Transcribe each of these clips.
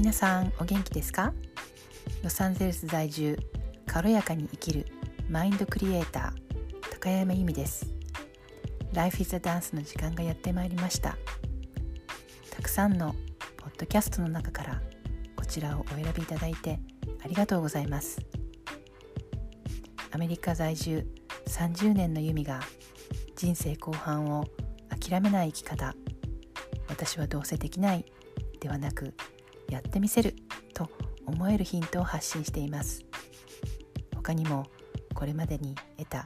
皆さんお元気ですか？ロサンゼルス在住軽やかに生きるマインドクリエイター高山由美です。Life is a Dance の時間がやってまいりました。たくさんのポッドキャストの中からこちらをお選びいただいてありがとうございます。アメリカ在住30年の由美が人生後半を諦めない生き方。私はどうせできないではなくやってみせると思えるヒントを発信しています。他にもこれまでに得た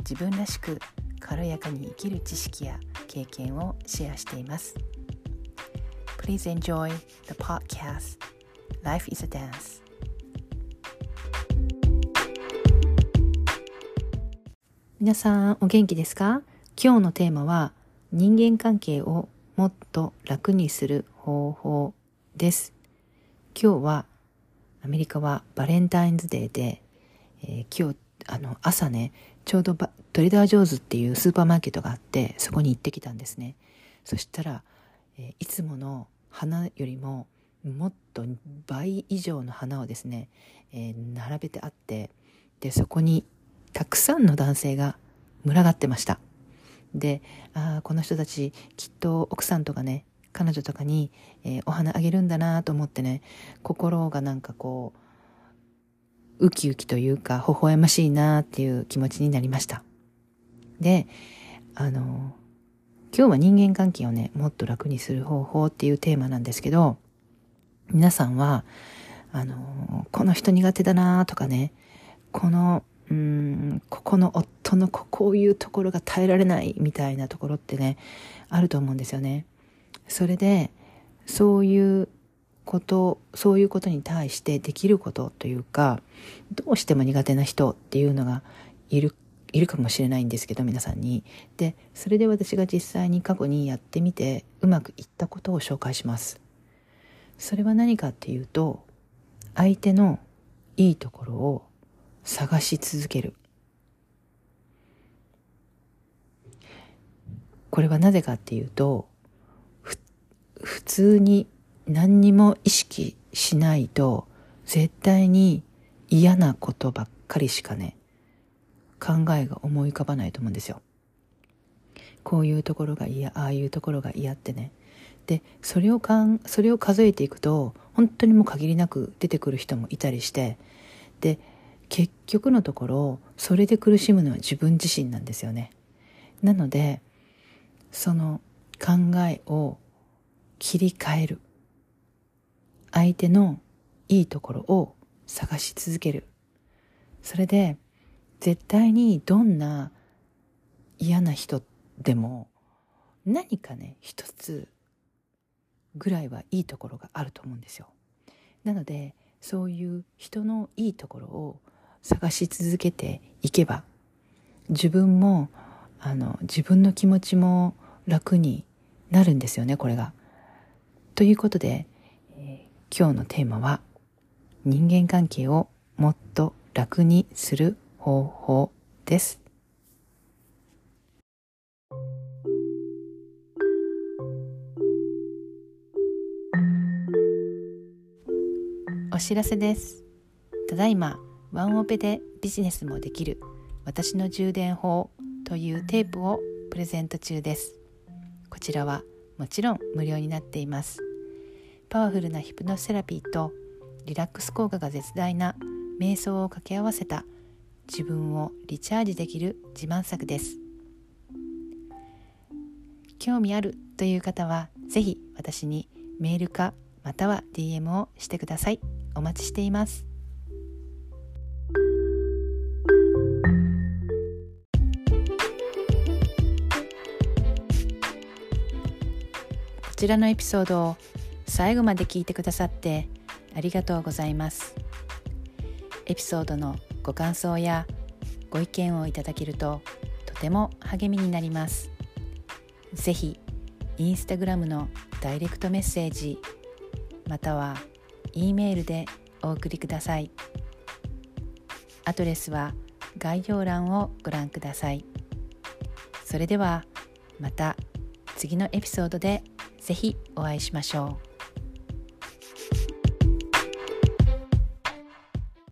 自分らしく軽やかに生きる知識や経験をシェアしています。Please enjoy the podcast. Life is a Dance. 皆さんお元気ですか？今日のテーマは人間関係をもっと楽にする方法です。今日はアメリカはバレンタインズデーで、えー、今日あの朝ねちょうどトレーダー・ジョーズっていうスーパーマーケットがあってそこに行ってきたんですね。そしたら、えー、いつもの花よりももっと倍以上の花をですね、えー、並べてあってでそこにたくさんの男性が群がってました。で、ああ、この人たちきっと奥さんとかね、彼女とかに、えー、お花あげるんだなと思ってね、心がなんかこう、ウキウキというか、微笑ましいなっていう気持ちになりました。で、あの、今日は人間関係をね、もっと楽にする方法っていうテーマなんですけど、皆さんは、あの、この人苦手だなとかね、このうんここの夫のこういうところが耐えられないみたいなところってねあると思うんですよね。それでそういうことそういうことに対してできることというかどうしても苦手な人っていうのがいるいるかもしれないんですけど皆さんに。でそれで私が実際に過去にやってみてうまくいったことを紹介します。それは何かっていうと相手のいいところを探し続けるこれはなぜかっていうと普通に何にも意識しないと絶対に嫌なことばっかりしかね考えが思い浮かばないと思うんですよ。こういうところが嫌ああいうところが嫌ってねでそれをかんそれを数えていくと本当にもう限りなく出てくる人もいたりしてで結局のところそれで苦しむのは自分自身なんですよねなのでその考えを切り替える。相手のいいところを探し続ける。それで絶対にどんな嫌な人でも何かね一つぐらいはいいところがあると思うんですよ。なのでそういう人のいいところを探し続けていけば自分もあの自分の気持ちも楽になるんですよねこれが。ということで、えー、今日のテーマは人間関係をもっと楽にする方法です。お知らせです。ただいまワンオペでビジネスもできる私の充電法というテープをプレゼント中ですこちらはもちろん無料になっています。パワフルなヒプノセラピーとリラックス効果が絶大な瞑想を掛け合わせた自分をリチャージできる自慢作です。興味あるという方は是非私にメールかまたは DM をしてください。お待ちしています。ちらのエピソードを最後まで聞いてくださってありがとうございます。エピソードのご感想やご意見をいただけるととても励みになります。ぜひインスタグラムのダイレクトメッセージまたは E メールでお送りください。アドレスは概要欄をご覧ください。それではまた次のエピソードでぜひお会いしましょう。